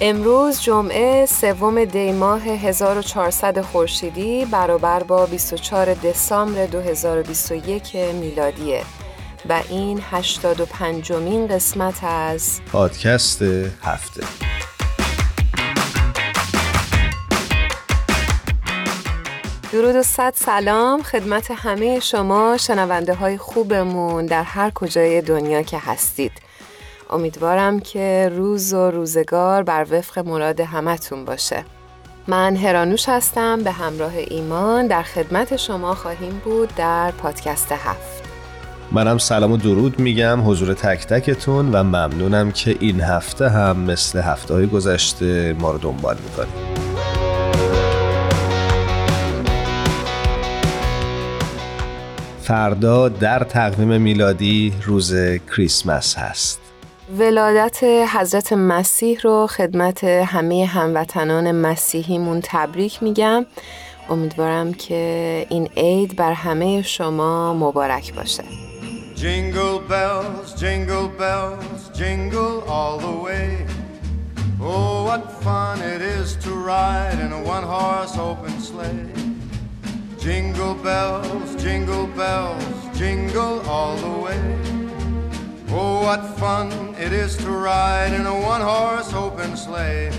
امروز جمعه سوم دی ماه 1400 خورشیدی برابر با 24 دسامبر 2021 میلادیه و این 85 مین قسمت از پادکست هفته. درود و صد سلام خدمت همه شما شنونده های خوبمون در هر کجای دنیا که هستید. امیدوارم که روز و روزگار بر وفق مراد همتون باشه. من هرانوش هستم به همراه ایمان در خدمت شما خواهیم بود در پادکست هفت. منم سلام و درود میگم حضور تک تکتون و ممنونم که این هفته هم مثل هفته های گذشته ما رو دنبال می‌کنیم فردا در تقویم میلادی روز کریسمس هست. ولادت حضرت مسیح رو خدمت همه هموطنان مسیحیمون تبریک میگم امیدوارم که این عید بر همه شما مبارک باشه Jingle bells, jingle bells, jingle all the way Oh, what fun it is to ride in a one-horse open sleigh Jingle bells, jingle bells, jingle all the way Oh, what fun it is to ride in a one-horse open sleigh.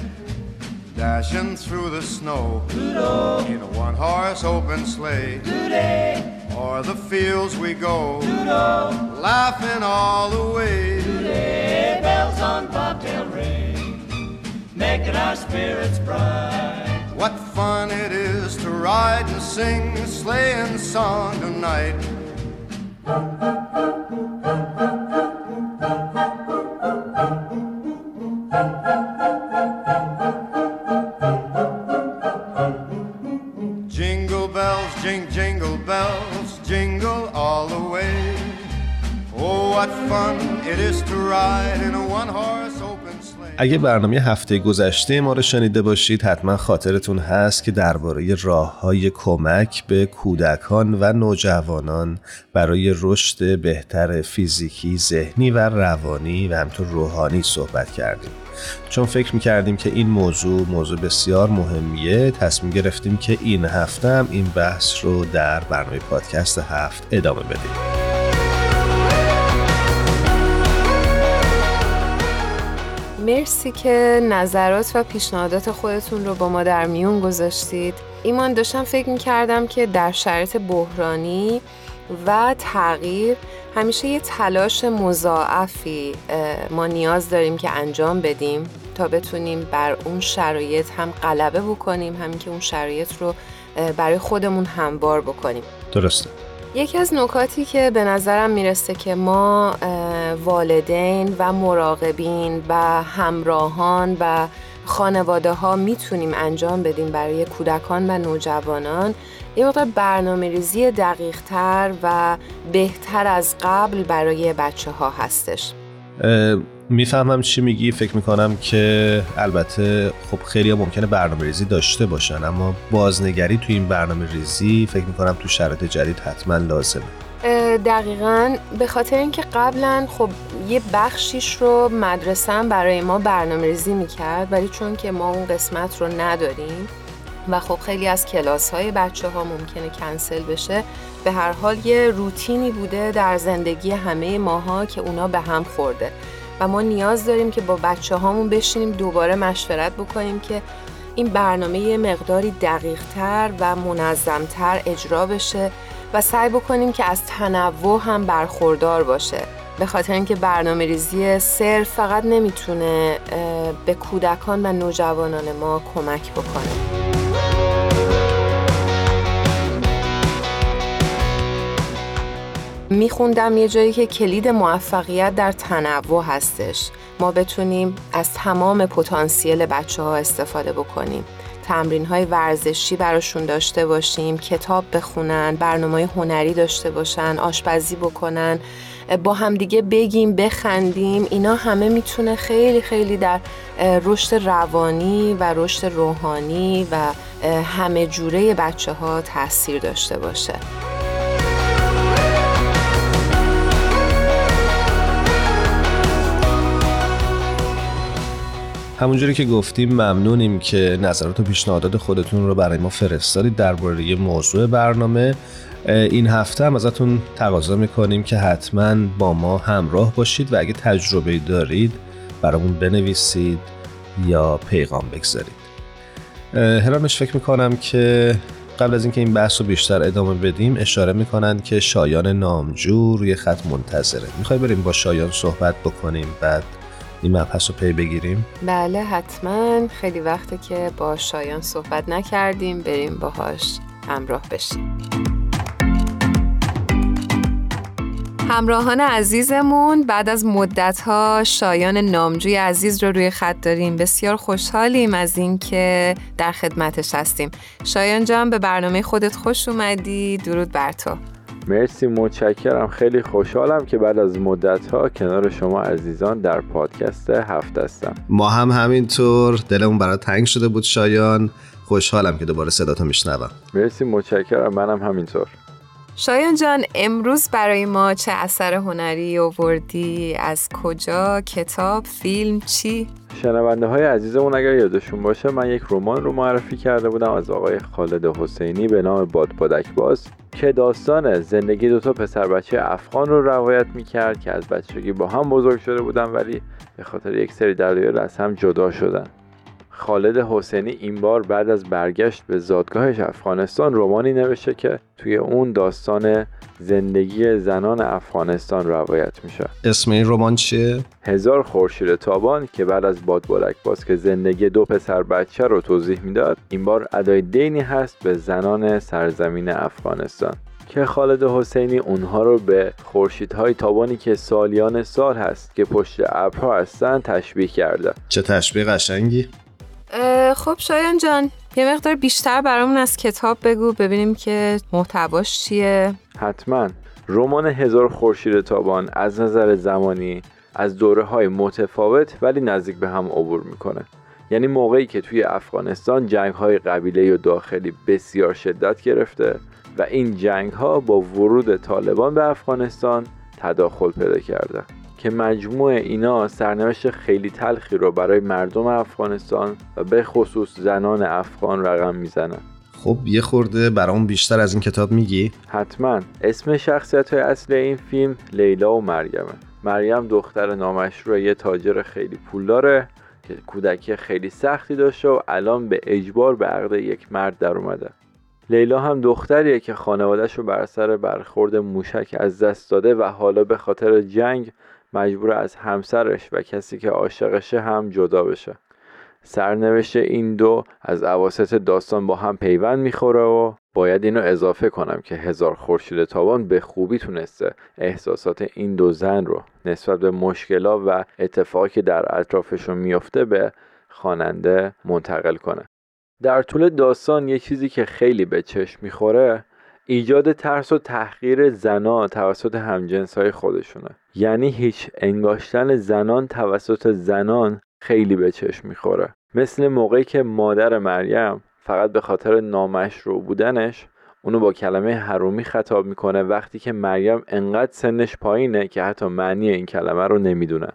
Dashing through the snow Doodle. in a one-horse open sleigh. Doodle. O'er the fields we go, Doodle. laughing all the way. Doodle. Bells on bobtail ring, making our spirits bright. What fun it is to ride and sing a sleighing song tonight. اگه برنامه هفته گذشته ما رو شنیده باشید حتما خاطرتون هست که درباره راه های کمک به کودکان و نوجوانان برای رشد بهتر فیزیکی، ذهنی و روانی و همطور روحانی صحبت کردیم. چون فکر می‌کردیم که این موضوع موضوع بسیار مهمیه تصمیم گرفتیم که این هفته هم این بحث رو در برنامه پادکست هفت ادامه بدیم. مرسی که نظرات و پیشنهادات خودتون رو با ما در میون گذاشتید. ایمان داشتم فکر می‌کردم که در شرایط بحرانی و تغییر همیشه یه تلاش مضاعفی ما نیاز داریم که انجام بدیم تا بتونیم بر اون شرایط هم غلبه بکنیم همین که اون شرایط رو برای خودمون هموار بکنیم. درسته. یکی از نکاتی که به نظرم می‌رسه که ما والدین و مراقبین و همراهان و خانواده ها می‌تونیم انجام بدیم برای کودکان و نوجوانان یه مقدار برنامه ریزی دقیق تر و بهتر از قبل برای بچه ها هستش می‌فهمم چی میگی. فکر می‌کنم که البته خب خیلی ممکنه برنامه ریزی داشته باشن اما بازنگری تو این برنامه ریزی فکر می‌کنم تو شرایط جدید حتما لازمه. دقیقا. به خاطر اینکه قبلا خب یه بخشیش رو مدرسه برای ما برنامه ریزی می‌کرد ولی چون که ما اون قسمت رو نداریم و خب خیلی از کلاس های بچه ها ممکنه کنسل بشه به هر حال یه روتینی بوده در زندگی همه ماها که اونا به هم خورده. و ما نیاز داریم که با بچه هامون بشینیم دوباره مشورت بکنیم که این برنامه یه مقداری دقیقتر و منظمتر اجرا بشه و سعی بکنیم که از تنوع هم برخوردار باشه. به خاطر اینکه برنامه ریزی صرف فقط نمی‌تونه به کودکان و نوجوانان ما کمک بکنه. میخوندم یه جایی که کلید موفقیت در تنوع هستش. ما بتونیم از تمام پتانسیل بچه ها استفاده بکنیم. تمرین های ورزشی براشون داشته باشیم کتاب بخونن برنامه هنری داشته باشن آشپزی بکنن با همدیگه بگیم بخندیم اینا همه می‌تونه خیلی خیلی در رشد روانی و رشد روحانی و همه جوره بچه ها تاثیر داشته باشه. همونجوری که گفتیم ممنونیم که نظرات و پیشنهادات خودتون رو برای ما فرستادید درباره موضوع برنامه. این هفته هم ازتون تقاضا می‌کنیم که حتما با ما همراه باشید و اگه تجربه دارید برامون بنویسید یا پیغام بگذارید. هرانش فکر می‌کنم که قبل از اینکه این بحث رو بیشتر ادامه بدیم اشاره می‌کنند که شایان نامجو روی خط منتظره. می‌خوای بریم با شایان صحبت بکنیم بعد این مبحث رو پی بگیریم. بله حتما. خیلی وقته که با شایان صحبت نکردیم. بریم باهاش همراه بشیم. همراهان عزیزمون بعد از مدتها شایان نامجوی عزیز رو روی خط داریم. بسیار خوشحالیم از اینکه در خدمتش هستیم. شایان جان به برنامه خودت خوش اومدی. درود بر تو. مرسی متشکرم. خیلی خوشحالم که بعد از مدت ها کنار شما عزیزان در پادکست هفت هستم. ما هم همینطور. دلمون برای تنگ شده بود شایان. خوشحالم که دوباره صداتو میشنوم. مرسی متشکرم. منم همینطور. شایان جان امروز برای ما چه اثر هنری آوردی؟ از کجا؟ کتاب فیلم چی؟ شنونده های عزیزمون اگر یادشون باشه من یک رمان رو معرفی کرده بودم از آقای خالد حسینی به نام باد بادک باز که داستان زندگی دوتا پسر بچه افغان رو روایت می‌کرد که از بچگی با هم بزرگ شده بودن ولی به خاطر یک سری دلایل از هم جدا شدن. خالد حسینی این بار بعد از برگشت به زادگاهش افغانستان رومانی نوشته که توی اون داستان زندگی زنان افغانستان روایت میشه. اسم این رمان چیه؟ هزار خورشید تابان که بعد از باد بلک باز که زندگی دو پسر بچه رو توضیح می‌داد این بار ادای دینی هست به زنان سرزمین افغانستان. که خالد حسینی اونها رو به خورشیدهای تابانی که سالیان سال هست که پشت ابرها هستن تشبیه کرده. چه تشبیه قشنگی. خب شایان جان یه مقدار بیشتر برامون از کتاب بگو ببینیم که محتواش چیه. حتما. رمان هزار خورشید تابان از نظر زمانی از دوره های متفاوت ولی نزدیک به هم عبور می‌کنه. یعنی موقعی که توی افغانستان جنگ های قبیله و داخلی بسیار شدت گرفته و این جنگ ها با ورود طالبان به افغانستان تداخل پیدا کرده. که مجموع اینا سرنوشت خیلی تلخی رو برای مردم افغانستان و به خصوص زنان افغان رقم می‌زنن. خب یه خورده برامون بیشتر از این کتاب میگی؟ حتما. اسم شخصیت های اصلی این فیلم لیلا و مریمه مریم دختر نامشروع یه تاجر خیلی پولداره که کودکی خیلی سختی داشته و الان به اجبار به عقد یک مرد در اومده. لیلا هم دختریه که خانوادهش رو بر سر برخورد موشک از دست داده و حالا به خاطر جنگ مجبور از همسرش و کسی که عاشقشه هم جدا بشه. سرنوشت این دو از عواست داستان با هم پیوند می‌خوره و باید اینو اضافه کنم که هزار خورشید تابان به خوبی تونسته احساسات این دو زن رو نسبت به مشکلات و اتفاقی که در اطرافشون میفته به خواننده منتقل کنه. در طول داستان یه چیزی که خیلی به چشم می‌خوره ایجاد ترس و تحقیر زنان توسط همجنس های خودشونه. یعنی هیچ انگاشتن زنان توسط زنان خیلی به چشم می‌خوره. مثل موقعی که مادر مریم فقط به خاطر نامشروع بودنش اونو با کلمه حرومی خطاب می‌کنه وقتی که مریم انقدر سنش پایینه که حتی معنی این کلمه رو نمی‌دونه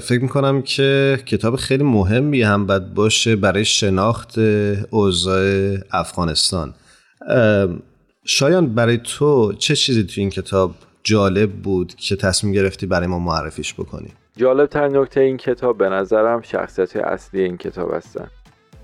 فکر می‌کنم که کتاب خیلی مهمی هم باید باشه برای شناخت اوضاع افغانستان. شایان برای تو چه چیزی تو این کتاب جالب بود که تصمیم گرفتی برای ما معرفیش بکنی؟ جالب تر نکته این کتاب به نظرم شخصیت اصلی این کتاب هستن.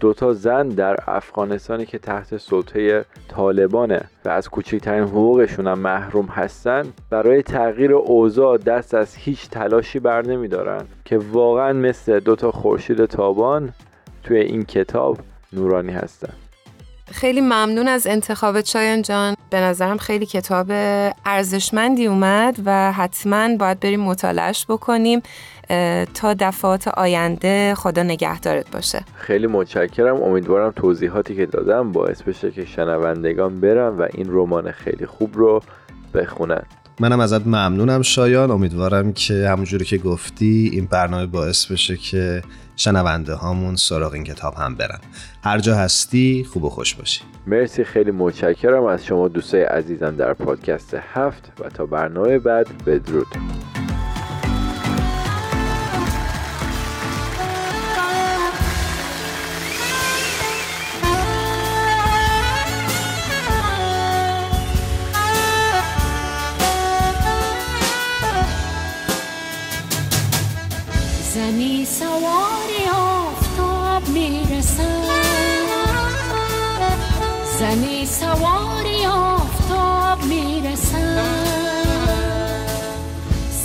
دوتا زن در افغانستانی که تحت سلطه طالبانه و از کوچکترین حقوقشون هم محروم هستن برای تغییر اوضاع دست از هیچ تلاشی بر نمیدارن که واقعا مثل دوتا خورشید تابان توی این کتاب نورانی هستن. خیلی ممنون از انتخاب شایان جان. به نظرم خیلی کتاب ارزشمندی اومد و حتما باید بریم مطالعش بکنیم. تا دفعات آینده خدا نگهدارت باشه. خیلی متشکرم. امیدوارم توضیحاتی که دادم باعث بشه که شنوندگان برن و این رمان خیلی خوب رو بخونن. منم ازت ممنونم شایان. امیدوارم که همونجوری که گفتی این برنامه باعث بشه که شنونده هامون سراغ این کتاب هم برن. هر جا هستی خوب و خوش باشی. مرسی خیلی متشکرم از شما دوستای عزیزم در پادکست هفت و تا برنامه بعد بدرود.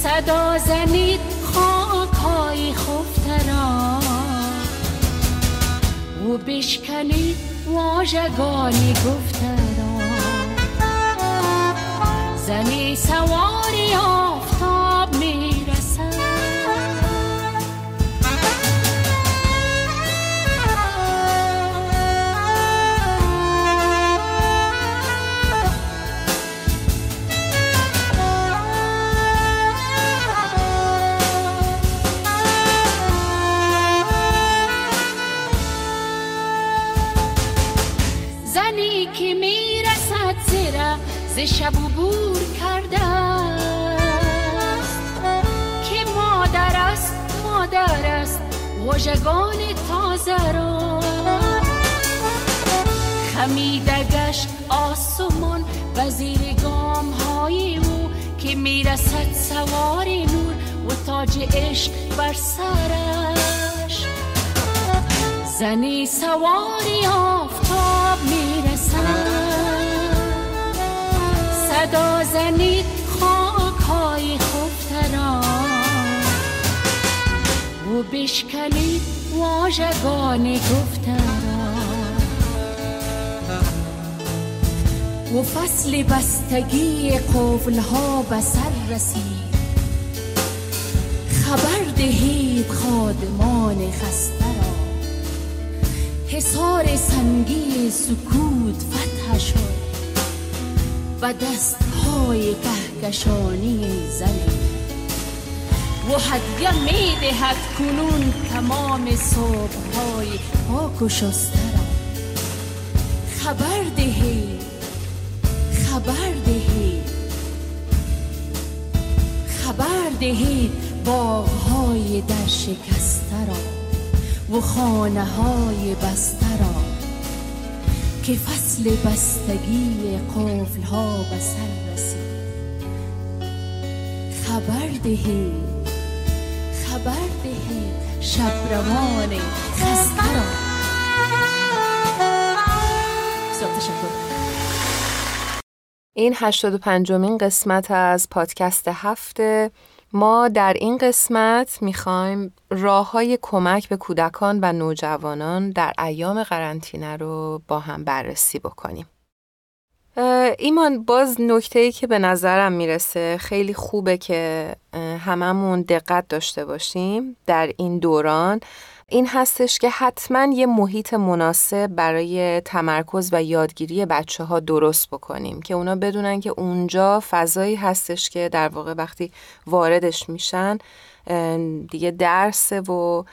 صدا زنید خاک های خفته را. و بشکنید واژگانی گفته را. زنی سواری آفتاب شب کرده که مادر است مادر است وژگان تازه را. خمیده گشت آسمان وزیر گام های او که می‌رسد سوار نور و تاج عشق بر سرش. زنی سواری آفتاب می‌رسد. صدا زنید خاک های خفته را و بشکنید واژگان گفته را و فصل بستگی قفل ها به سر رسید. خبر دهید خادمان خسته را حصار سنگی سکوت فتح شد. و دست های کهکشانی زنی. و هدیه می دهد کنون تمام صبح های پاک و شسته را. خبر دهید خبر دهید خبر دهید باغ های در شکسته را و خانه های بسته را. که فصل بستگی قفل ها به سر رسید. خبر دهید خبر دهید شب روان خسته را. این 85 مین قسمت از پادکست هفته. ما در این قسمت می‌خوایم راه های کمک به کودکان و نوجوانان در ایام قرنطینه رو با هم بررسی بکنیم. ایمان باز نکته ای که به نظرم می‌رسه خیلی خوبه که هممون دقت داشته باشیم در این دوران این هستش که حتما یه محیط مناسب برای تمرکز و یادگیری بچه ها درست بکنیم که اونا بدونن که اونجا فضایی هستش که در واقع وقتی واردش میشن دیگه درس و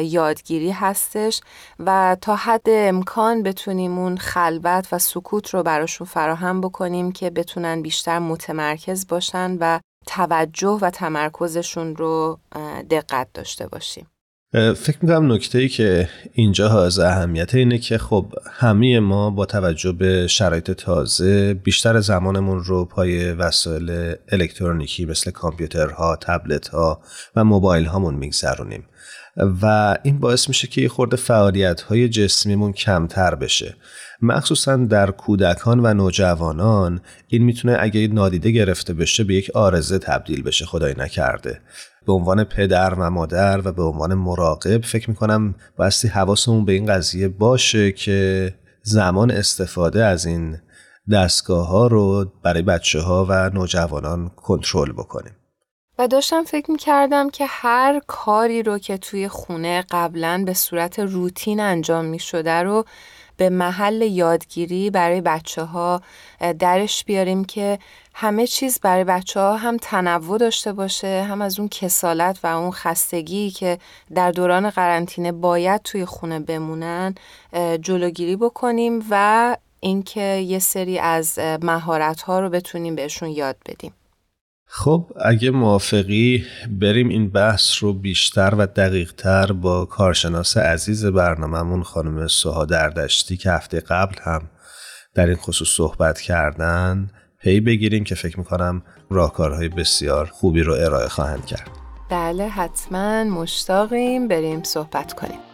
یادگیری هستش و تا حد امکان بتونیم اون خلوت و سکوت رو براشون فراهم بکنیم که بتونن بیشتر متمرکز باشن و توجه و تمرکزشون رو دقت داشته باشیم. فکر می‌کنم نکته ای که اینجا حائز اهمیت اینه که خب همه ما با توجه به شرایط تازه بیشتر زمانمون رو پای وسایل الکترونیکی مثل کامپیوترها، تبلت ها و موبایل هامون میگذرونیم. و این باعث میشه که یه خورده فعالیت های جسمیمون کمتر بشه. مخصوصا در کودکان و نوجوانان این می‌تونه اگه نادیده گرفته بشه به یک آرزه تبدیل بشه خدای نکرده. به عنوان پدر و مادر و به عنوان مراقب فکر می‌کنم بایستی حواسمون به این قضیه باشه که زمان استفاده از این دستگاه ها رو برای بچه ها و نوجوانان کنترل بکنیم. و داشتم فکر می کردم که هر کاری رو که توی خونه قبلا به صورت روتین انجام می شده رو به محل یادگیری برای بچه ها درش بیاریم که همه چیز برای بچه ها هم تنوع داشته باشه هم از اون کسالت و اون خستگی که در دوران قرنطینه باید توی خونه بمونن جلوگیری بکنیم و اینکه یه سری از مهارت ها رو بتونیم بهشون یاد بدیم. خب اگه موافقی بریم این بحث رو بیشتر و دقیقتر با کارشناس عزیز برنامهمون خانم سوها دردشتی که هفته قبل هم در این خصوص صحبت کردن پی بگیریم که فکر می‌کنم راهکارهای بسیار خوبی رو ارائه خواهند کرد. بله حتما مشتاقیم بریم صحبت کنیم.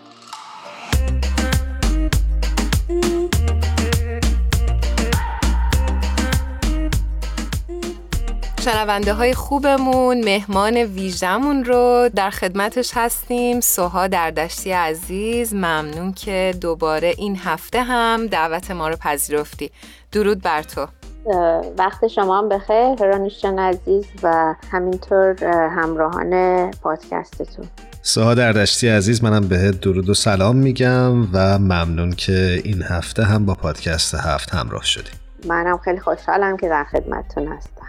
شنونده های خوبمون مهمان ویژمون رو در خدمتش هستیم. سوها دردشتی عزیز ممنون که دوباره این هفته هم دعوت ما رو پذیرفتی. درود بر تو. وقت شما هم بخیر هرانوشجان عزیز و همینطور همراهان پادکستتون. سوها دردشتی عزیز منم بهت درود و سلام میگم و ممنون که این هفته هم با پادکست هفت همراه شدیم منم خیلی خوشحالم که در خدمتتون هستم.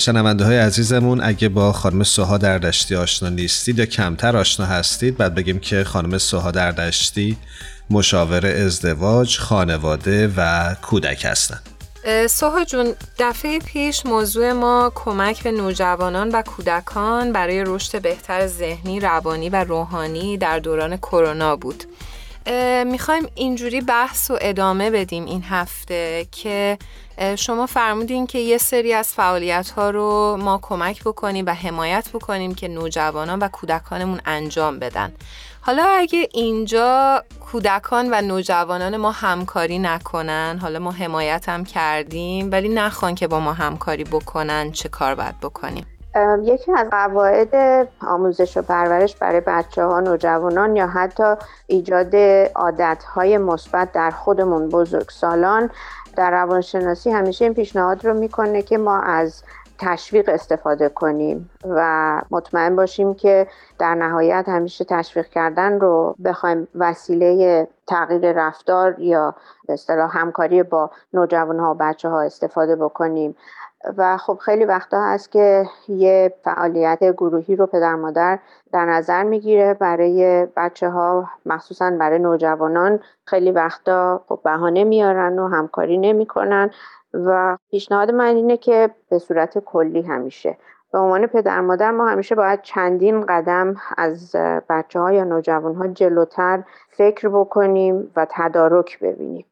شنونده های عزیزمون اگه با خانم سوها دردشتی آشنا نیستید یا کمتر آشنا هستید بعد بگیم که خانم سوها دردشتی مشاور ازدواج، خانواده و کودک هستند. سوها جون دفعه پیش موضوع ما کمک به نوجوانان و کودکان برای رشد بهتر ذهنی، روانی و روحانی در دوران کرونا بود. می‌خوایم اینجوری بحث و ادامه بدیم این هفته که شما فرمودین که یه سری از فعالیت ها رو ما کمک بکنیم و حمایت بکنیم که نوجوانان و کودکانمون انجام بدن. حالا اگه اینجا کودکان و نوجوانان ما همکاری نکنن حالا ما حمایت هم کردیم ولی نخوان که با ما همکاری بکنن چه کار باید بکنیم؟ یکی از قواعد آموزش و پرورش برای بچه ها نوجوانان یا حتی ایجاد عادت های مثبت در خودمون بزرگسالان در روانشناسی همیشه این پیشنهاد رو می‌کنه که ما از تشویق استفاده کنیم و مطمئن باشیم که در نهایت همیشه تشویق کردن رو بخوایم وسیله تغییر رفتار یا به اصطلاح همکاری با نوجوان ها و بچه ها استفاده بکنیم. و خب خیلی وقتا هست که یه فعالیت گروهی رو پدر مادر در نظر می‌گیره. برای بچه ها مخصوصا برای نوجوانان خیلی وقتا خب بهانه میارن و همکاری نمی‌کنن و پیشنهاد من اینه که به صورت کلی همیشه. به عنوان پدر مادر ما همیشه باید چندین قدم از بچه ها یا نوجوان ها جلوتر فکر بکنیم و تدارک ببینیم.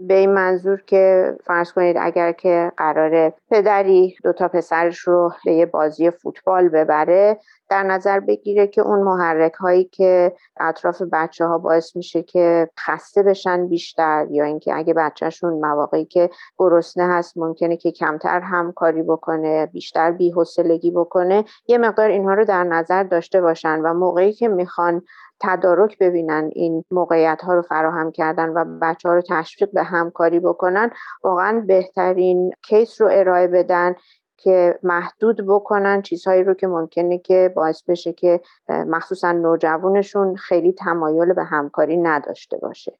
به این منظور که فرض کنید اگر که قرار پدری دوتا پسرش رو به یه بازی فوتبال ببره در نظر بگیره که اون محرک هایی که اطراف بچه ها باعث میشه که خسته بشن بیشتر یا اینکه اگه بچهشون مواقعی که گرسنه هست ممکنه که کمتر همکاری بکنه بیشتر بیحسلگی بکنه یه مقدار اینها رو در نظر داشته باشن و موقعی که می‌خوان تدارک ببینن این موقعیت ها رو فراهم کردن و بچه ها رو تشویق به همکاری بکنن واقعا بهترین کیس رو ارائه بدن که محدود بکنن چیزهایی رو که ممکنه که باعث بشه که مخصوصا نوجوانشون خیلی تمایل به همکاری نداشته باشه.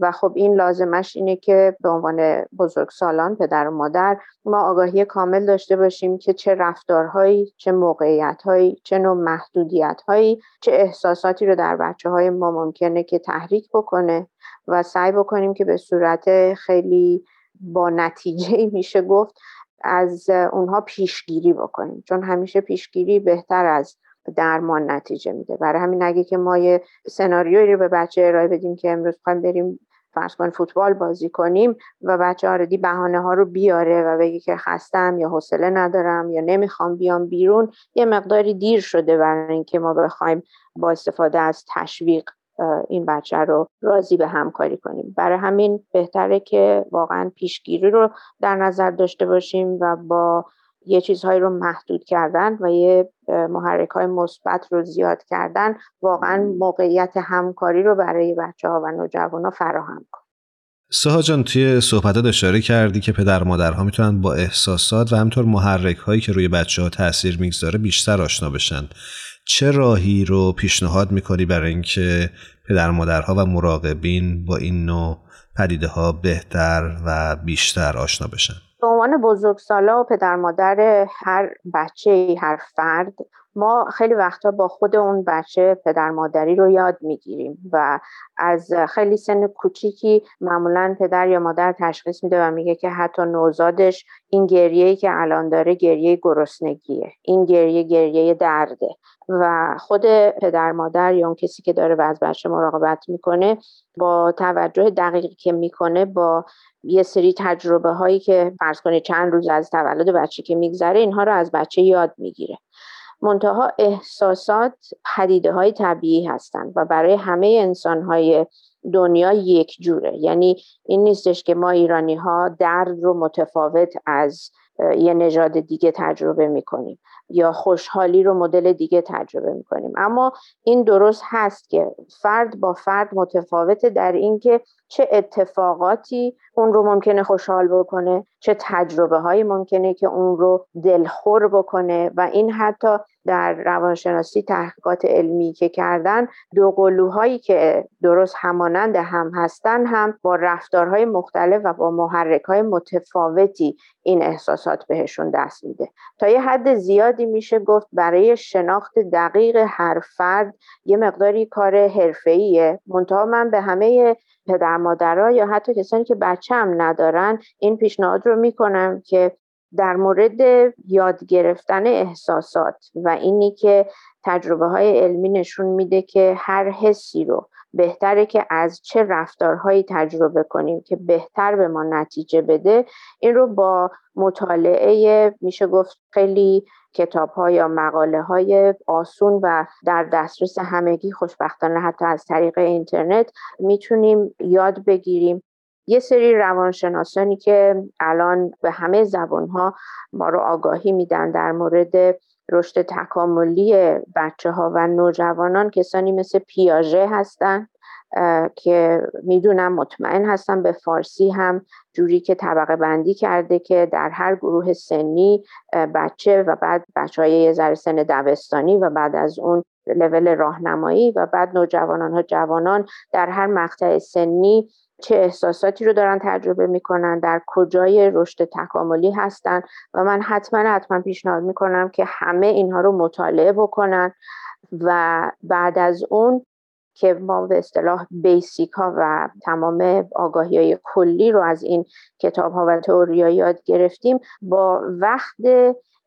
و خب این لازمش اینه که به عنوان بزرگسالان پدر و مادر ما آگاهی کامل داشته باشیم که چه رفتارهایی چه موقعیتهایی چه نوع محدودیتهایی چه احساساتی رو در بچه های ما ممکنه که تحریک بکنه و سعی بکنیم که به صورت خیلی با نتیجه میشه گفت از اونها پیشگیری بکنیم. چون همیشه پیشگیری بهتر از درمان نتیجه میده. برای همین اگه که ما یه سناریویی رو به بچه ارائه بدیم که امروز خواهیم بریم فرض کن فوتبال بازی کنیم و بچه آردی بهانه ها رو بیاره و بگه که خستم یا حوصله ندارم یا نمی‌خوام بیام بیرون یه مقداری دیر شده برای اینکه ما بخوایم با استفاده از تشویق این بچه رو راضی به همکاری کنیم. برای همین بهتره که واقعا پیشگیری رو در نظر داشته باشیم و با یه چیزهایی رو محدود کردن و یه محرک های مثبت رو زیاد کردن واقعا موقعیت همکاری رو برای بچه ها و نوجوان ها فراهم کن. سوها جان توی صحبتات اشاره کردی که پدر مادرها می‌تونن با احساسات و همینطور محرک هایی که روی بچه ها تاثیر می‌گذاره بیشتر آشنا بشن. چه راهی رو پیشنهاد می‌کنی برای اینکه پدر مادرها و مراقبین با این نوع پدیده ها بهتر و بیشتر آشنا بشن؟ به عنوان بزرگسالا و پدر مادر هر بچه هر فرد ما خیلی وقتا با خود اون بچه پدر مادری رو یاد می‌گیریم و از خیلی سن کوچیکی معمولا پدر یا مادر تشخیص میده و میگه که حتی نوزادش این گریه که الان داره گریه گرسنگیه این گریه گریه درده. و خود پدر مادر یا اون کسی که داره از بچه مراقبت می‌کنه با توجه دقیقی که می‌کنه با یه سری تجربه هایی که فرض کنید چند روز از تولد بچه که میگذره اینها رو از بچه یاد می‌گیره. منتها احساسات پدیده های طبیعی هستند و برای همه انسان های دنیا یک جوره. یعنی این نیستش که ما ایرانی ها درد رو متفاوت از یه نژاد دیگه تجربه می‌کنیم. یا خوشحالی رو مدل دیگه تجربه می‌کنیم. اما این درست هست که فرد با فرد متفاوته در اینکه چه اتفاقاتی اون رو ممکنه خوشحال بکنه چه تجربه هایی ممکنه که اون رو دلخور بکنه و این حتی در روانشناسی تحقیقات علمی که کردن دو قلوهایی که درست همانند هم هستن هم با رفتارهای مختلف و با محرک های متفاوتی این احساسات بهشون دست میده. تا یه حد زیادی میشه گفت برای شناخت دقیق هر فرد یه مقداری کار حرفه‌ایه. منتها من به همه پدر مادرها یا حتی کسانی که بچه هم ندارن این پیشنهاد رو می‌کنم که در مورد یاد گرفتن احساسات و اینی که تجربه های علمی نشون میده که هر حسی رو بهتره که از چه رفتارهایی تجربه کنیم که بهتر به ما نتیجه بده این رو با مطالعه میشه گفت خیلی کتاب یا مقاله های آسون و در دسترس همگی خوشبختانه حتی از طریق اینترنت می‌تونیم یاد بگیریم. یه سری روانشناسانی که الان به همه زبان ها ما رو آگاهی میدن در مورد رشد تکاملی بچه ها و نوجوانان کسانی مثل پیاژه هستن که می‌دونم مطمئن هستم به فارسی هم جوری که طبقه بندی کرده که در هر گروه سنی بچه و بعد بچه های یه ذره سن دبستانی و بعد از اون لول راهنمایی و بعد نوجوانان ها جوانان در هر مقطع سنی چه احساساتی رو دارن تجربه می‌کنن در کجای رشد تکاملی هستن و من حتما حتما پیشنهاد می‌کنم که همه اینها رو مطالعه بکنن و بعد از اون که ما به اصطلاح بیسیک ها و تمام آگاهی های کلی رو از این کتاب ها و تئوری یاد گرفتیم با وقت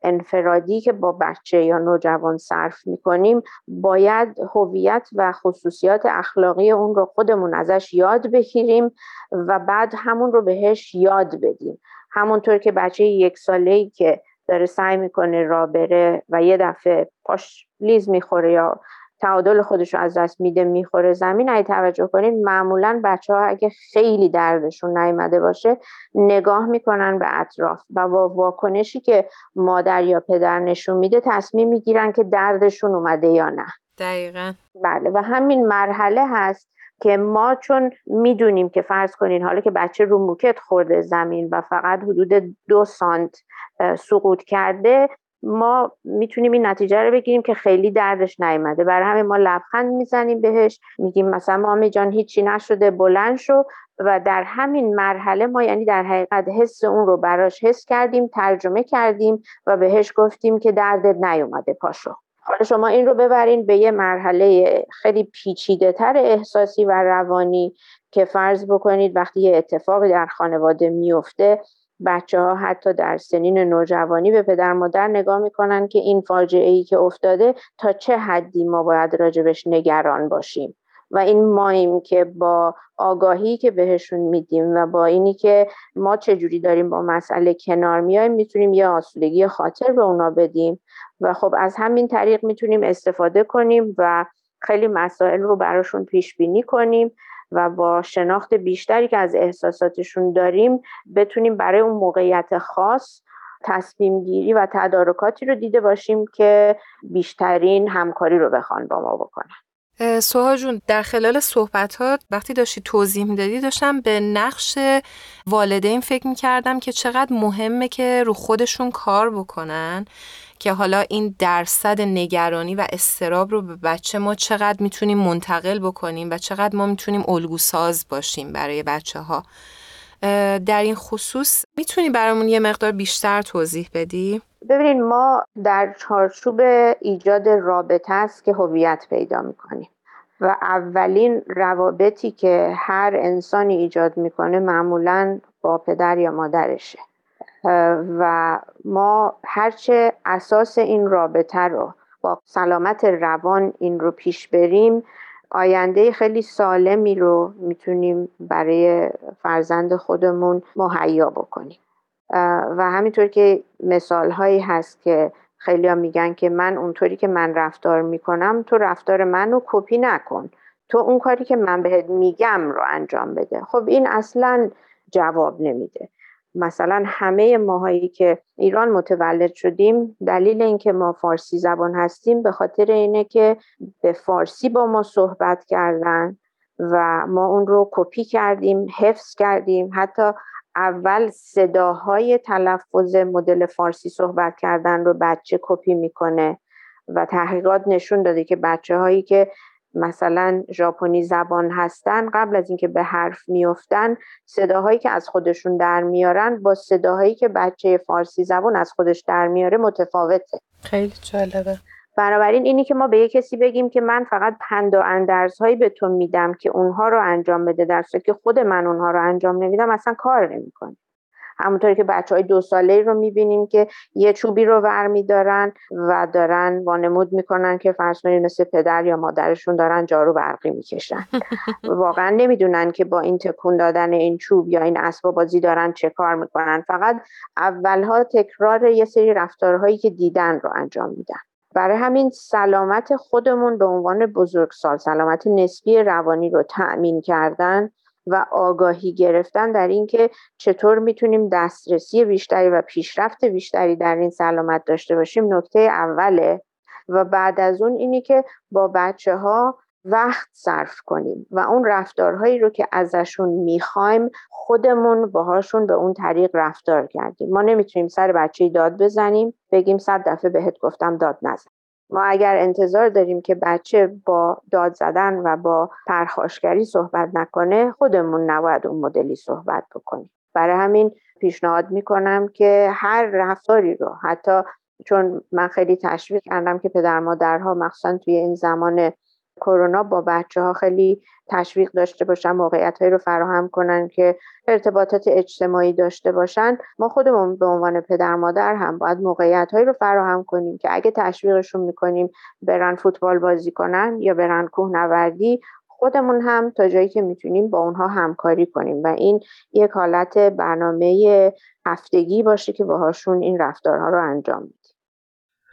انفرادی که با بچه یا نوجوان صرف می‌کنیم باید هویت و خصوصیات اخلاقی اون رو خودمون ازش یاد بگیریم و بعد همون رو بهش یاد بدیم. همونطور که بچه یک ساله ای که داره سعی می‌کنه را بره و یه دفعه پاش لیز می‌خوره یا تعادل خودش رو از دست میده می‌خوره زمین. اگه توجه کنید معمولا بچه ها اگه خیلی دردشون نیامده باشه نگاه می‌کنن به اطراف و با واکنشی که مادر یا پدر نشون میده تصمیم می‌گیرن که دردشون اومده یا نه. دقیقا. بله. و همین مرحله هست که ما چون می‌دونیم که فرض کنین حالا که بچه رو موکت خورده زمین و فقط حدود دو سانت سقوط کرده ما می‌تونیم این نتیجه رو بگیریم که خیلی دردش نیامده برای همه ما لبخند می‌زنیم بهش میگیم مثلا مامی جان هیچی نشده بلند شو. و در همین مرحله ما یعنی در حقیقت حس اون رو براش حس کردیم ترجمه کردیم و بهش گفتیم که دردت نیومده پاشو. حالا شما این رو ببرین به یه مرحله خیلی پیچیده تر احساسی و روانی که فرض بکنید وقتی یه اتفاقی در خانواده میفته بچه ها حتی در سنین نوجوانی به پدر مادر نگاه می‌کنن که این فاجعه ای که افتاده تا چه حدی ما باید راجبش نگران باشیم. و این ماییم که با آگاهی که بهشون میدیم و با اینی که ما چجوری داریم با مسئله کنار میایم می‌تونیم یه آسودگی خاطر به اونا بدیم. و خب از همین طریق می‌تونیم استفاده کنیم و خیلی مسائل رو براشون پیش بینی کنیم. و با شناخت بیشتری که از احساساتشون داریم بتونیم برای اون موقعیت خاص تصمیم گیری و تدارکاتی رو دیده باشیم که بیشترین همکاری رو بخوان با ما بکنن. سوها جون در خلال صحبتات وقتی داشتی توضیح می‌دادی داشتم به نقش والدین فکر می‌کردم که چقدر مهمه که رو خودشون کار بکنن که حالا این درصد نگرانی و استراب رو به بچه ما چقدر می‌تونیم منتقل بکنیم و چقدر ما می‌تونیم الگو ساز باشیم برای بچه ها در این خصوص می‌تونی برامون یه مقدار بیشتر توضیح بدی؟ ببینید ما در چارچوب ایجاد رابطه است که هویت پیدا می‌کنیم و اولین روابطی که هر انسانی ایجاد می‌کنه معمولا با پدر یا مادرشه و ما هرچه اساس این رابطه رو با سلامت روان این رو پیش بریم آینده خیلی سالمی رو می‌تونیم برای فرزند خودمون مهیا بکنیم. و همینطور که مثال هایی هست که خیلی ها میگن که من اونطوری که من رفتار می‌کنم تو رفتار منو کپی نکن. تو اون کاری که من بهت میگم رو انجام بده. خب این اصلا جواب نمیده. مثلا همه ماهایی که ایران متولد شدیم دلیل اینکه ما فارسی زبان هستیم به خاطر اینه که به فارسی با ما صحبت کردن و ما اون رو کپی کردیم حفظ کردیم. حتی اول صداهای تلفظ مدل فارسی صحبت کردن رو بچه کپی می‌کنه و تحقیقات نشون داده که بچه هایی که مثلا ژاپنی زبان هستن قبل از اینکه به حرف میفتن صداهایی که از خودشون در میارن با صداهایی که بچه فارسی زبان از خودش در میاره متفاوته. خیلی جالبه. بنابراین اینی که ما به یه کسی بگیم که من فقط پند و اندرزهایی به تو میدم که اونها رو انجام بده در که خود من اونها رو انجام نمیدم اصلا کار نمی‌کنه. همونطوری که بچه های دو ساله رو می‌بینیم که یه چوبی رو ور میدارن و دارن وانمود می‌کنن که فرض مثل پدر یا مادرشون دارن جارو برقی می‌کشن. واقعا نمی‌دونن که با این تکون دادن این چوب یا این اسباب بازی دارن چه کار می‌کنن. فقط اولها تکرار یه سری رفتارهایی که دیدن رو انجام میدن. برای همین سلامت خودمون به عنوان بزرگسال سلامت نسبی روانی رو تأمین کردن و آگاهی گرفتن در اینکه چطور می‌تونیم دسترسی بیشتری و پیشرفت بیشتری در این سلامت داشته باشیم نکته اوله. و بعد از اون اینی که با بچه ها وقت صرف کنیم و اون رفتارهایی رو که ازشون می‌خوایم خودمون باهاشون به اون طریق رفتار کردیم. ما نمی‌تونیم سر بچه داد بزنیم بگیم صد دفعه بهت گفتم داد نزن. ما اگر انتظار داریم که بچه با داد زدن و با پرخاشگری صحبت نکنه خودمون نباید اون مدلی صحبت بکنیم. برای همین پیشنهاد می‌کنم که هر رفتاری رو حتی چون من خیلی تشویق کردم که پدر مادرها مخصوصا توی این زمان کرونا با بچه ها خیلی تشویق داشته باشن موقعیت هایی رو فراهم کنن که ارتباطات اجتماعی داشته باشن ما خودمون به عنوان پدر مادر هم باید موقعیت هایی رو فراهم کنیم که اگه تشویقشون می‌کنیم برن فوتبال بازی کنن یا برن کوهنوردی خودمون هم تا جایی که می‌تونیم با اونها همکاری کنیم. و این یک حالت برنامه هفتگی باشه که باهاشون این رفتارها رو انجام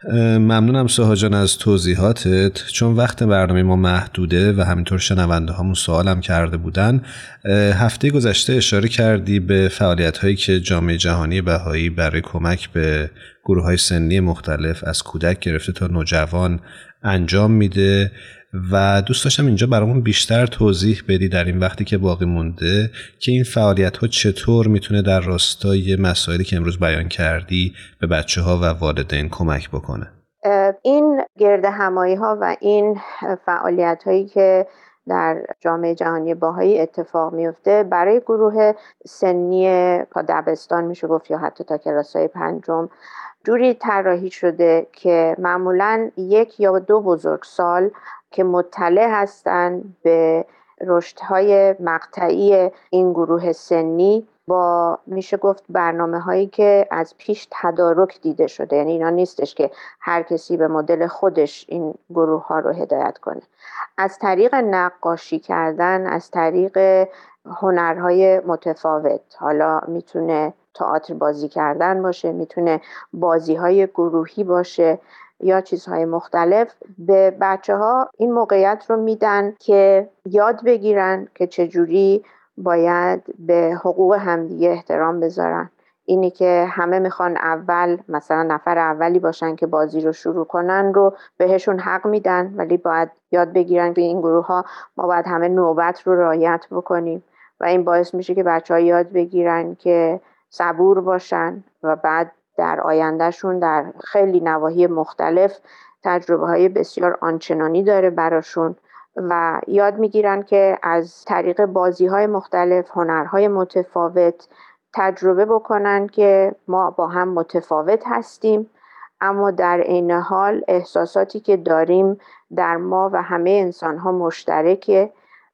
ممنونم سوها جان از توضیحاتت. چون وقت برنامه ما محدوده و همینطور شنونده همون سوالم کرده بودن هفته گذشته اشاره کردی به فعالیت هایی که جامعه جهانی بهایی برای کمک به گروه های سنی مختلف از کودک گرفته تا نوجوان انجام میده. و دوست داشتم اینجا برامون بیشتر توضیح بدی در این وقتی که باقی مونده که این فعالیت ها چطور می‌تونه در راستای مسائلی که امروز بیان کردی به بچه ها و والدین کمک بکنه. این گرد همایی ها و این فعالیت هایی که در جامعه جهانی باهایی اتفاق میفته برای گروه سنی تا دبستان میشه گفت یا حتی تا کلاس های پنجم جوری طراحی شده که معمولا یک یا دو بزرگ سال که مطلع هستند به رشدهای مقطعی این گروه سنی با میشه گفت برنامه هایی که از پیش تدارک دیده شده. یعنی اینا نیستش که هر کسی به مدل خودش این گروه ها رو هدایت کنه. از طریق نقاشی کردن از طریق هنرهای متفاوت. حالا می‌تونه تئاتر بازی کردن باشه می‌تونه بازی های گروهی باشه. یا چیزهای مختلف به بچه ها این موقعیت رو میدن که یاد بگیرن که چجوری باید به حقوق همدیگه احترام بذارن. اینی که همه می‌خوان اول مثلا نفر اولی باشن که بازی رو شروع کنن رو بهشون حق میدن ولی باید یاد بگیرن که این گروه ها ما باید همه نوبت رو رعایت بکنیم. و این باعث میشه که بچه ها یاد بگیرن که صبور باشن و بعد در آیندهشون در خیلی نواحی مختلف تجربه های بسیار آنچنانی داره براشون و یاد می‌گیرن که از طریق بازی های مختلف هنرهای متفاوت تجربه بکنن که ما با هم متفاوت هستیم. اما در عین حال احساساتی که داریم در ما و همه انسان ها مشترکه.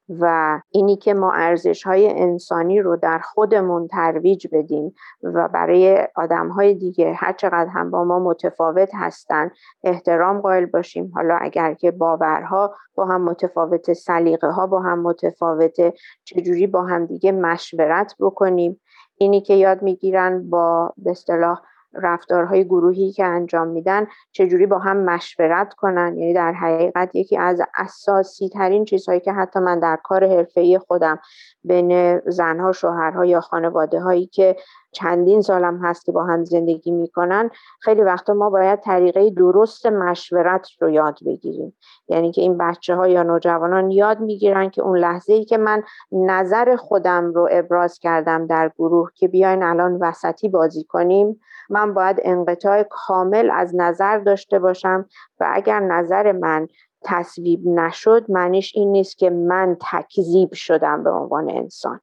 و اینی که ما ارزش های انسانی رو در خودمون ترویج بدیم و برای آدم های دیگه هر چقدر هم با ما متفاوت هستن احترام قائل باشیم. حالا اگر که باورها با هم متفاوت سلیقه ها با هم متفاوته چجوری با هم دیگه مشورت بکنیم؟ اینی که یاد می‌گیرن با به اصطلاح رفتارهای گروهی که انجام میدن چجوری با هم مشورت کنن؟ یعنی در حقیقت یکی از اساسی ترین چیزهایی که حتی من در کار حرفه‌ای خودم بین زنها شوهرها یا خانواده هایی که چندین سالم هست که با هم زندگی می‌کنن خیلی وقتا ما باید طریقه درست مشورت رو یاد بگیریم. یعنی که این بچه ها یا نوجوانان یاد می‌گیرن که اون لحظه ای که من نظر خودم رو ابراز کردم در گروه که بیاین الان وسطی بازی کنیم من باید انقطاع کامل از نظر داشته باشم و اگر نظر من تصویب نشد معنیش این نیست که من تکذیب شدم به عنوان انسان.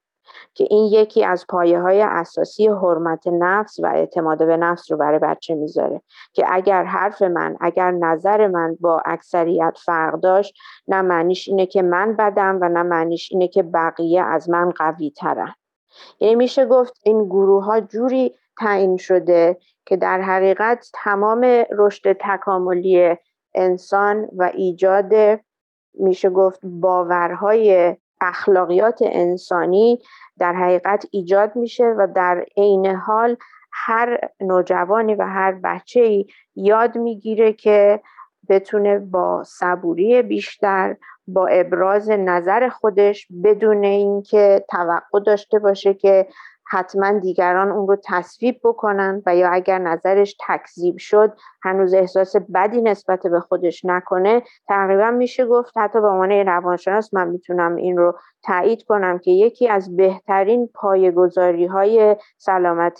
که این یکی از پایه های اساسی حرمت نفس و اعتماد به نفس رو برای بچه می‌ذاره. که اگر حرف من اگر نظر من با اکثریت فرق داشت نه معنیش اینه که من بدم و نه معنیش اینه که بقیه از من قوی ترن یعنی میشه گفت این گروه ها جوری تعیین شده که در حقیقت تمام رشد تکاملی انسان و ایجاد میشه گفت باورهای اخلاقیات انسانی در حقیقت ایجاد میشه و در عین حال هر نوجوانی و هر بچه ای یاد می‌گیره که بتونه با صبوری بیشتر با ابراز نظر خودش بدون اینکه توقع داشته باشه که حتما دیگران اون رو تصویب بکنن و یا اگر نظرش تکذیب شد هنوز احساس بدی نسبت به خودش نکنه تقریبا میشه گفت حتی به عنوان روانشناس من می‌تونم این رو تایید کنم که یکی از بهترین پایگذاری های سلامت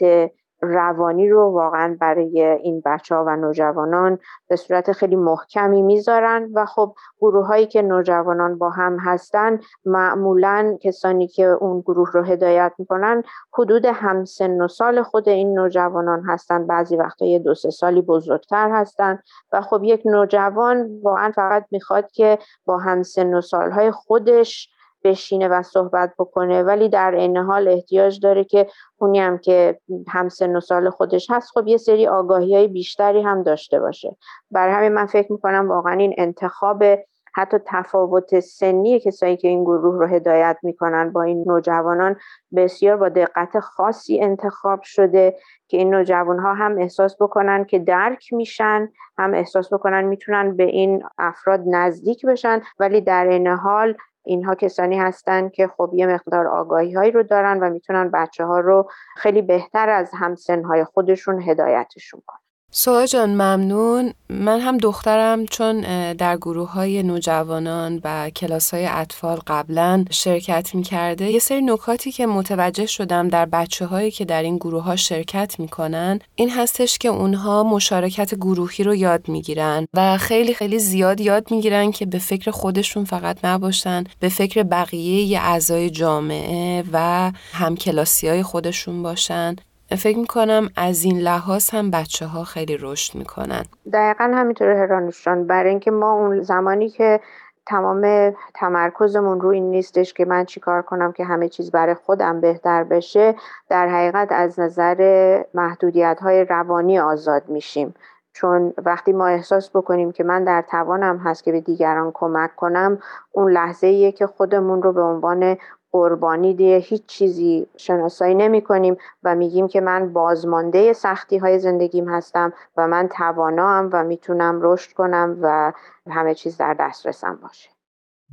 روانی رو واقعا برای این بچه ها و نوجوانان به صورت خیلی محکمی می‌ذارن و خب گروه هایی که نوجوانان با هم هستن معمولا کسانی که اون گروه رو هدایت می‌کنن حدود همسن و سال خود این نوجوانان هستن. بعضی وقتا یه دو سه سالی بزرگتر هستن و خب یک نوجوان واقعا فقط می‌خواد که با همسن و سالهای خودش بشینه و صحبت بکنه. ولی در این حال احتیاج داره که اونی هم که هم سن و سال خودش هست خب یه سری آگاهی های بیشتری هم داشته باشه. برای همین من فکر می‌کنم واقعا این انتخاب حتی تفاوت سنی کسایی که این گروه رو هدایت می‌کنن با این نوجوانان بسیار با دقت خاصی انتخاب شده که این نوجوان ها هم احساس بکنن که درک میشن هم احساس بکنن می‌تونن به این افراد نزدیک بشن. ولی در این حال اینها کسانی هستند که خب یه مقدار آگاهی هایی رو دارن و می‌تونن بچه ها رو خیلی بهتر از همسن های خودشون هدایتشون کنن. سوها جان ممنون. من هم دخترم چون در گروه های نوجوانان و کلاس های اطفال قبلا شرکت می کرده یه سری نکاتی که متوجه شدم در بچه هایی که در این گروه ها شرکت می‌کنن این هستش که اونها مشارکت گروهی رو یاد می‌گیرن و خیلی خیلی زیاد یاد می‌گیرن که به فکر خودشون فقط نباشن به فکر بقیه اعضای جامعه و همکلاسی های خودشون باشن. فکر می‌کنم از این لحاظ هم بچه ها خیلی رشد می‌کنن. دقیقا همینطور هرانوشان برای اینکه ما اون زمانی که تمام تمرکزمون رو این نیستش که من چیکار کنم که همه چیز برای خودم بهتر بشه در حقیقت از نظر محدودیت های روانی آزاد میشیم. چون وقتی ما احساس بکنیم که من در توانم هست که به دیگران کمک کنم اون لحظه ایه که خودمون رو به عنوان قربانی دیگه هیچ چیزی شناسایی نمی کنیم و میگیم که من بازمانده سختی های زندگیم هستم و من توانام و می‌تونم رشد کنم و همه چیز در دسترسم باشه.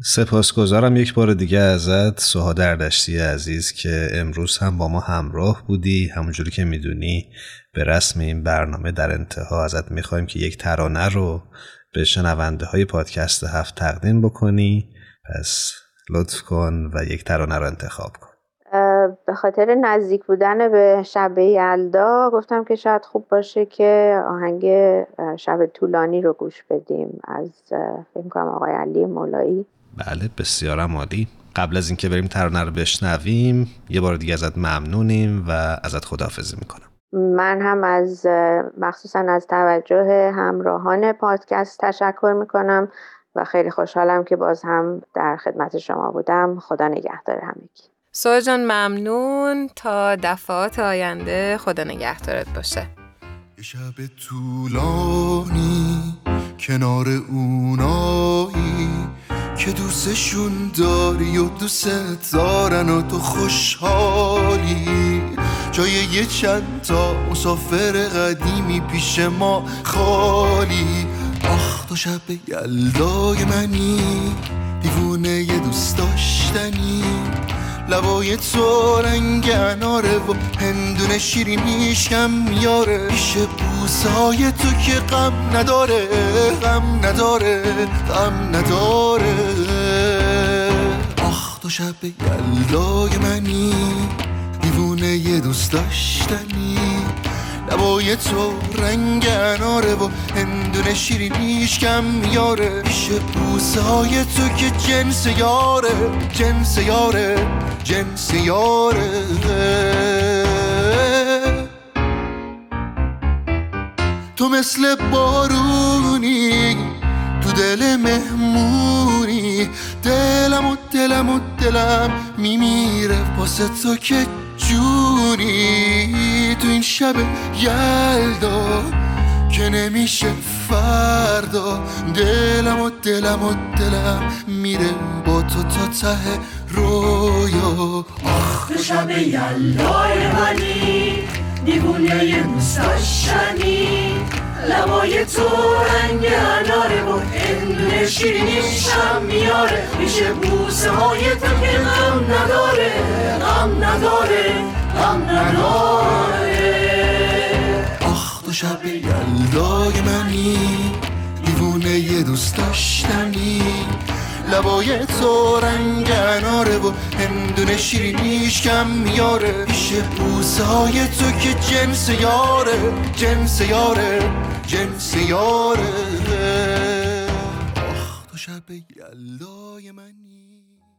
سپاسگزارم یک بار دیگه ازت سوها دردشتی عزیز که امروز هم با ما همراه بودی. همونجوری که می‌دونی به رسم این برنامه در انتها ازت می‌خوایم که یک ترانه رو به شنونده های پادکست هفت تقدیم بکنی. پس لطف کن و یک ترانه رو انتخاب کن. به خاطر نزدیک بودن به شب یلدا گفتم که شاید خوب باشه که آهنگ شب طولانی رو گوش بدیم. از فکر کنم آقای علی مولایی. بله بسیارم عالی قبل از اینکه بریم ترانه رو بشنویم یه بار دیگه ازت ممنونیم و ازت خداحافظی می‌کنم. من هم از مخصوصا از توجه همراهان پادکست تشکر می‌کنم. و خیلی خوشحالم که باز هم در خدمت شما بودم. خدا نگهدار همگی. سوها جان ممنون. تا دفعات آینده خدا نگهدارت باشه. یه شب طولانی کنار اونایی که دوستشون داری و دوست دارن و تو خوشحالی. جای یه چند تا مسافر قدیمی پیش ما خالی. تو شب یلدای منی دیوونه یه دوست داشتنی. لبای تو رنگ اناره و هندونه شیرینیش کم میاره پیش بوسای تو که غم نداره غم نداره غم نداره. آخ تو شب یلدای منی دیوونه یه دوست داشتنی. لبای تو رنگ اناره و هندونه شیرینیش کم میاره پیش بوسه های تو که جنس یاره جنس یاره جنس یاره. تو مثل بارونی تو دل مهمونی. دلم و دلم و دلم میمیره واسه تو که جونی. تو این شب یلدا که نمیشه فردا. دلم و دلم و دلم میره با تو تا ته رویا. آخ تو شب یلدای منی دیوونه داشتنی لبای تو رنگ اناره و هندونه شیرینیشم میاره. میشه بوسه های تو که غم نداره غم نداره غم نداره. شب یلدای منی دیوونه یه دوست داشتنی. لبای تو رنگ اناره و هندونه شیرینیش کم میاره. پیش بوسه های تو که جنس یاره جنس یاره جنس یاره. آخ تو شب یلدای منی.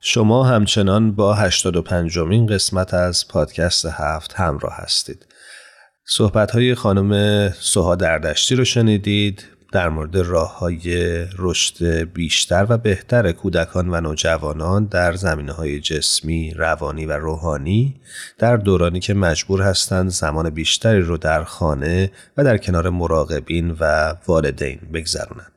شما همچنان با 85 مین قسمت از پادکست هفت همراه هستید. صحبت های خانم سوها دردشتی رو شنیدید در مورد راه های رشد بیشتر و بهتر کودکان و نوجوانان در زمینه های جسمی، روانی و روحانی در دورانی که مجبور هستند زمان بیشتری رو در خانه و در کنار مراقبین و والدین بگذرونند.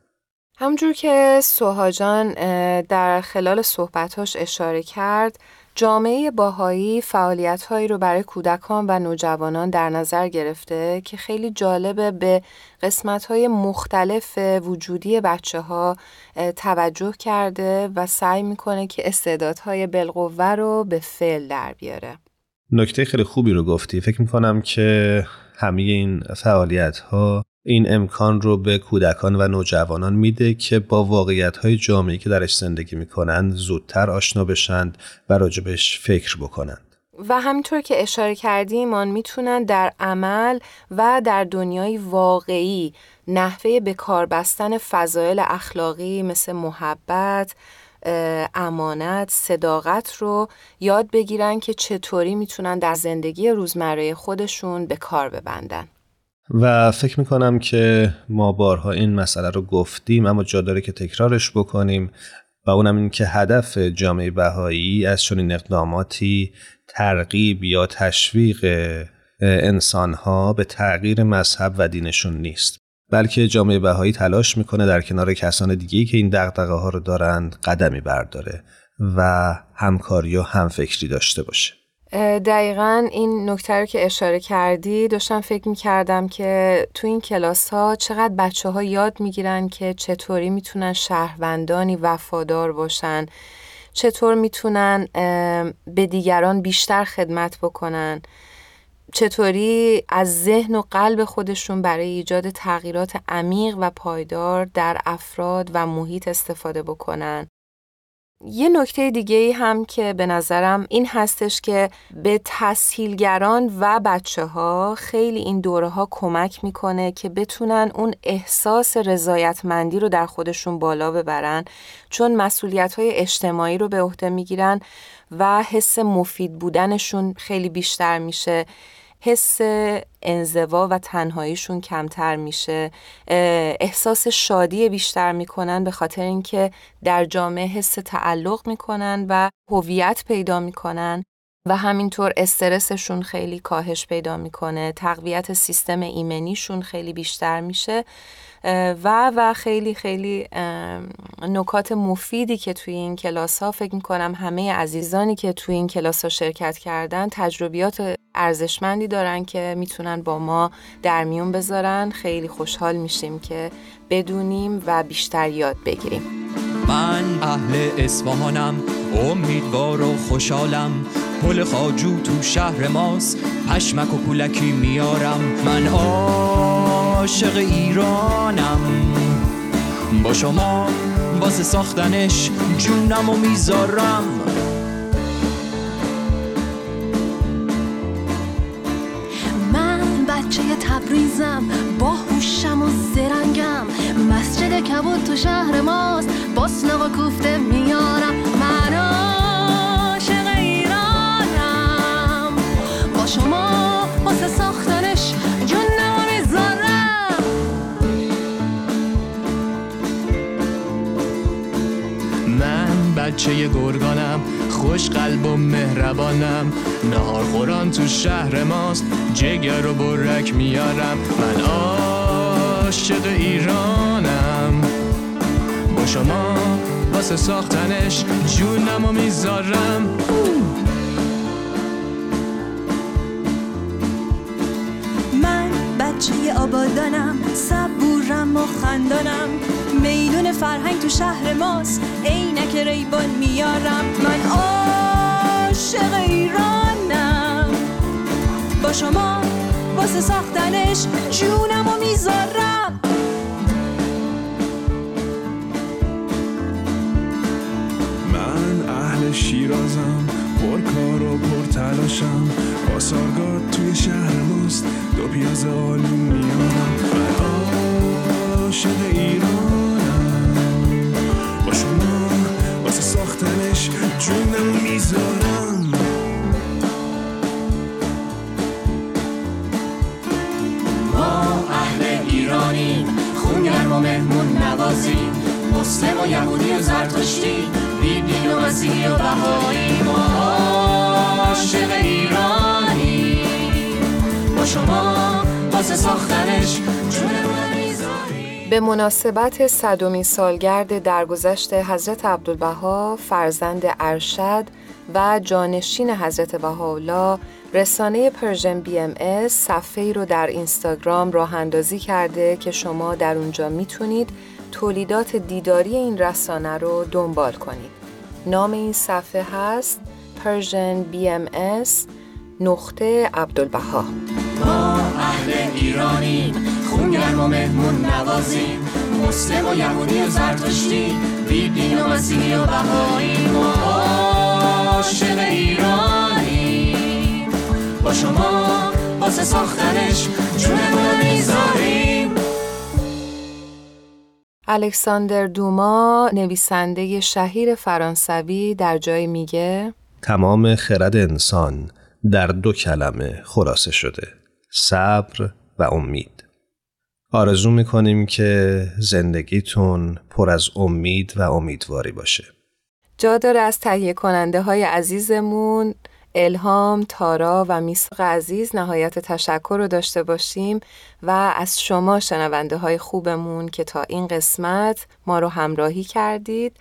همجور که سوهاجان در خلال صحبتاش اشاره کرد جامعه باهایی فعالیت‌هایی رو برای کودکان و نوجوانان در نظر گرفته که خیلی جالبه به قسمت‌های مختلف وجودی بچه ها توجه کرده و سعی می‌کنه که استعدادهای بالقوه رو به فعل در بیاره. نکته خیلی خوبی رو گفتی. فکر می‌کنم که همه این فعالیت ها این امکان رو به کودکان و نوجوانان میده که با واقعیت های جامعی که درش زندگی می‌کنند زودتر آشنا بشند و راجبش فکر بکنند. و همینطور که اشاره کردیم آن می‌تونن در عمل و در دنیای واقعی نحوه به کار بستن فضایل اخلاقی مثل محبت، امانت، صداقت رو یاد بگیرن که چطوری می‌تونن در زندگی روزمره خودشون به کار ببندن. و فکر می‌کنم که ما بارها این مسئله رو گفتیم اما جا داره که تکرارش بکنیم و اونم این که هدف جامعه بهایی از چنین اقداماتی ترغیب یا تشویق انسانها به تغییر مذهب و دینشون نیست. بلکه جامعه بهایی تلاش می‌کنه در کنار کسان دیگهی که این دقدقه ها رو دارند قدمی برداره و همکاری و همفکری داشته باشه. دقیقا این نکته رو که اشاره کردی داشتم فکر می‌کردم که تو این کلاس ها چقدر بچه ها یاد می‌گیرن که چطوری می‌تونن شهروندانی وفادار باشن چطور می‌تونن به دیگران بیشتر خدمت بکنن چطوری از ذهن و قلب خودشون برای ایجاد تغییرات عمیق و پایدار در افراد و محیط استفاده بکنن. یه نکته دیگه هم که به نظرم این هستش که به تسهیلگران و بچه ها خیلی این دوره ها کمک می‌کنه که بتونن اون احساس رضایتمندی رو در خودشون بالا ببرن چون مسئولیت های اجتماعی رو به عهده می‌گیرن و حس مفید بودنشون خیلی بیشتر میشه. حس انزوا و تنهاییشون کمتر میشه. احساس شادی بیشتر می‌کنن به خاطر اینکه در جامعه حس تعلق می‌کنن و هویت پیدا می‌کنن. و همینطور استرسشون خیلی کاهش پیدا می‌کنه تقویت سیستم ایمنیشون خیلی بیشتر میشه و و خیلی خیلی نکات مفیدی که توی این کلاس ها فکر می‌کنم همه عزیزانی که توی این کلاس ها شرکت کردن تجربیات ارزشمندی دارن که می‌تونن با ما در میون بذارن. خیلی خوشحال میشیم که بدونیم و بیشتر یاد بگیریم. من اهل اصفهانم امیدوار و خوشحالم. پل خاجو تو شهر ماست پشمک و کولکی میارم. من عاشق ایرانم. با شما واسه ساختنش جونم و می‌ذارم. من بچه تبریزم با هوشم و زرنگم. مسجد کبود تو شهر ماست. باسلق و کوفته میارم. من عاشق ایرانم. با شما واسه ساختنش جونم و می‌ذارم. من بچه گرگانم خوش قلب و مهربانم. نهار خوران تو شهر ماست. جگر و برک میارم. من عاشق ایرانم. با شما واسه ساختنش جونم و می‌ذارم. من بچه آبادانم صبورم و خندانم. میدون فرهنگ تو شهر ماست عینک ریبان میارم. من عاشق ایرانم. با شما واسه ساختنش جونم و می‌ذارم. شیرازم پر کار و پر تلاشم. پاسارگاد توی شهر ماست دو پیاز آلو میارم من ایرانم. با شما واسه ساختنش جونم می‌ذارم. ما اهل ایرانیم خونگرم و مهمون نوازیم. مسلم و یهودی و زرتشتی بی‌دین و مسیحی و بهایی. ما عاشق ایرانیم با شما واسه ساختنش به مناسبت صدومین سالگرد درگذشت حضرت عبدالبهاء فرزند ارشد و جانشین حضرت بهاءالله رسانه Persian BMS صفحه ای رو در اینستاگرام راه اندازی کرده که شما در اونجا می‌تونید تولیدات دیداری این رسانه رو دنبال کنید. نام این صفحه هست Persian BMS نقطه عبدالبهاء ما اهل ایرانیم خونگرم و مهمون نوازیم مسلم و یهودی و زرتشتی بی دین و مسیحی و بهایی ما عاشق ایرانیم با شما واسه ساختنش جونمون می‌ذاریم. الکساندر دوما نویسنده شهیر فرانسوی در جای میگه تمام خرد انسان در دو کلمه خلاصه شده صبر و امید. آرزو می‌کنیم که زندگیتون پر از امید و امیدواری باشه. جا داره از تهیه کننده های عزیزمون الهام، تارا و میساق عزیز نهایت تشکر رو داشته باشیم و از شما شنونده های خوبمون که تا این قسمت ما رو همراهی کردید.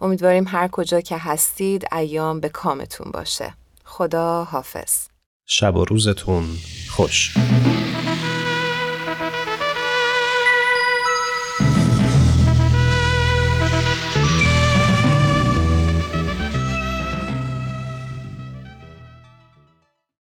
امیدواریم هر کجا که هستید ایام به کامتون باشه. خدا حافظ. شب و روزتون خوش.